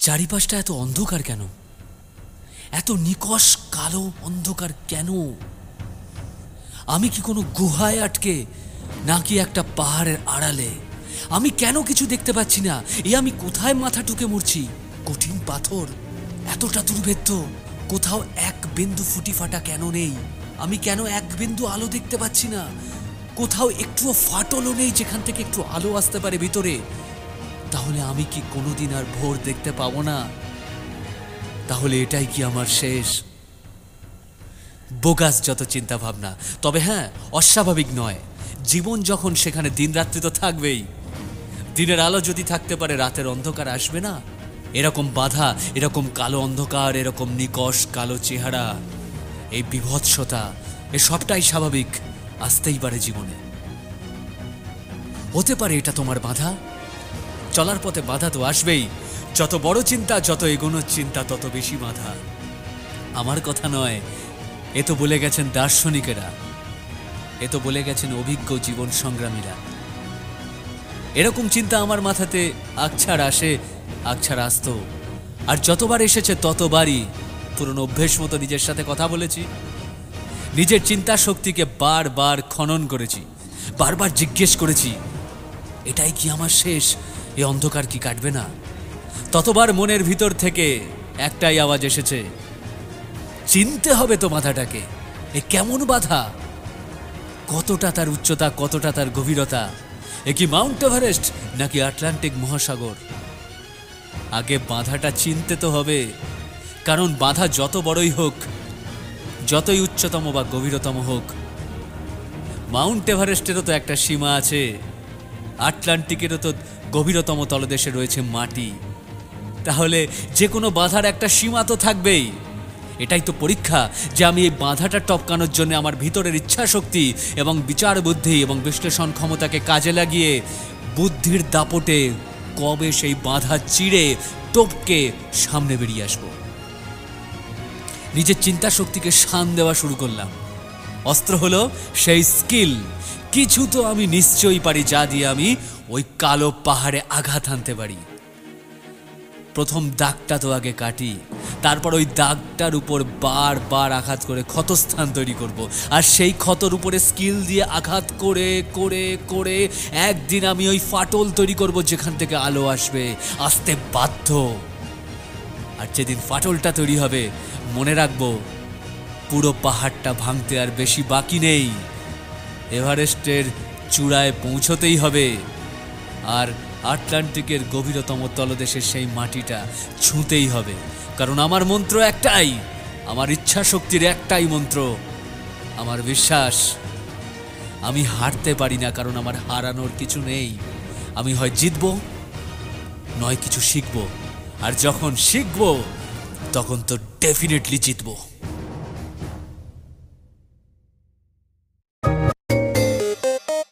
চারিপাশটা এত অন্ধকার কেন? এত নিকষ কালো অন্ধকার কেন? আমি কি কোনো গুহায় আটকে, নাকি একটা পাহাড়ের আড়ালে? আমি কেন কিছু দেখতে পাচ্ছি না? এ আমি কোথায় মাথা টুকে মরছি? কঠিন পাথর, এতটা দুর্ভেদ্য, কোথাও এক বিন্দু ফুটি ফাটা কেন নেই? আমি কেন এক বিন্দু আলো দেখতে পাচ্ছি না? কোথাও একটুও ফাটলও নেই যেখান থেকে একটু আলো আসতে পারে ভিতরে। তাহলে আমি কি কোনোদিন আর ভোর দেখতে পাবো না? তাহলে এটাই কি আমার শেষ? বোগাস যত চিন্তা ভাবনা তবে হ্যাঁ অস্বাভাবিক নয়। জীবন যখন সেখানে দিনরাত্রি তো থাকবেই। দিনের আলো যদি থাকতে পারে, রাতের অন্ধকার আসবে না? এরকম বাধা, এরকম কালো অন্ধকার, এরকম নিকষ কালো চেহারা, এই বিভৎসতা, এ সবটাই স্বাভাবিক, আসতেই পারে জীবনে। হতে পারে এটা তোমার বাধা? চলার পথে বাধা তো আসবেই। যত বড় চিন্তা, যত এগোনোর চিন্তা, তত বেশি বাধা। আমার কথা নয়, এ তো বলে গেছেন দার্শনিকেরা। এ তো বলে গেছেন অভিজ্ঞ জীবন সংগ্রামীরা। এরকম চিন্তা আমার মাথাতে আকছাড় আসে আকছাড় আসতো। আর যতবার এসেছে ততবারই পুরনো অভ্যেস মতো নিজের সাথে কথা বলেছি। নিজের চিন্তা শক্তিকে বারবার খনন করেছি। বারবার জিজ্ঞেস করেছি, এটাই কি আমার শেষ? এই অন্ধকার কি কাটবে না? ততবার মনের ভিতর থেকে একটাই আওয়াজ এসেছে, চিনতে হবে তো মাথাটাকে, এ কেমন বাধা? কতটা তার উচ্চতা, কতটা তার গভীরতা? এ কি মাউন্ট এভারেস্ট নাকি আটলান্টিক মহাসাগর? আগে বাধাটা চিনতে তো হবে, কারণ বাধা যত বড়ই হোক, যতই উচ্চতম বা গভীরতম হোক, মাউন্ট এভারেস্টেরও তো একটা সীমা আছে, আটলান্টিকেরও তো গভীরতম তলদেশে রয়েছে মাটি। তাহলে যে কোনো বাধার একটা সীমা তো থাকবেই। এটাই তো পরীক্ষা যে আমি এই বাধাটা টপকানোর জন্য আমার ভিতরের ইচ্ছা শক্তি এবং বিচার বুদ্ধি এবং বিশ্লেষণ ক্ষমতাকে কাজে লাগিয়ে বুদ্ধির দাপটে কবে সেই বাধা চিড়ে টপকে সামনে বেরিয়ে আসব। নিজের চিন্তা শক্তিকে শান দেওয়া শুরু করলাম। অস্ত্র হলো সেই স্কিল। কিছু তো আমি নিশ্চয়ই পারি যা দিয়ে আমি ওই কালো পাহাড়ে আঘাত আনতে পারি। প্রথম দাগটা তো আগে কাটি, তারপর ওই দাগটার উপর বার বার আঘাত করে ক্ষতস্থান তৈরি করব। আর সেই ক্ষতর উপরে স্কিল দিয়ে আঘাত করে করে করে একদিন আমি ওই ফাটল তৈরি করব যেখান থেকে আলো আসবে, আসতে বাধ্য। আর যেদিন ফাটলটা তৈরি হবে, মনে রাখব পুরো পাহাড়টা ভাঙতে আর বেশি বাকি নেই। এভারেস্টের চূড়ায় পৌঁছতেই হবে। আর আটলান্টিকের গভীরতম তলদেশের সেই মাটিটা ছুঁতেই হবে। কারণ আমার মন্ত্র একটাই, আমার ইচ্ছা শক্তির একটাই মন্ত্র, আমার বিশ্বাস। আমি হারতে পারি না কারণ আমার হারানোর কিছু নেই। আমি হয় জিতব, নয় কিছু শিখব। আর যখন শিখব, তখন তো ডেফিনেটলি জিতবো।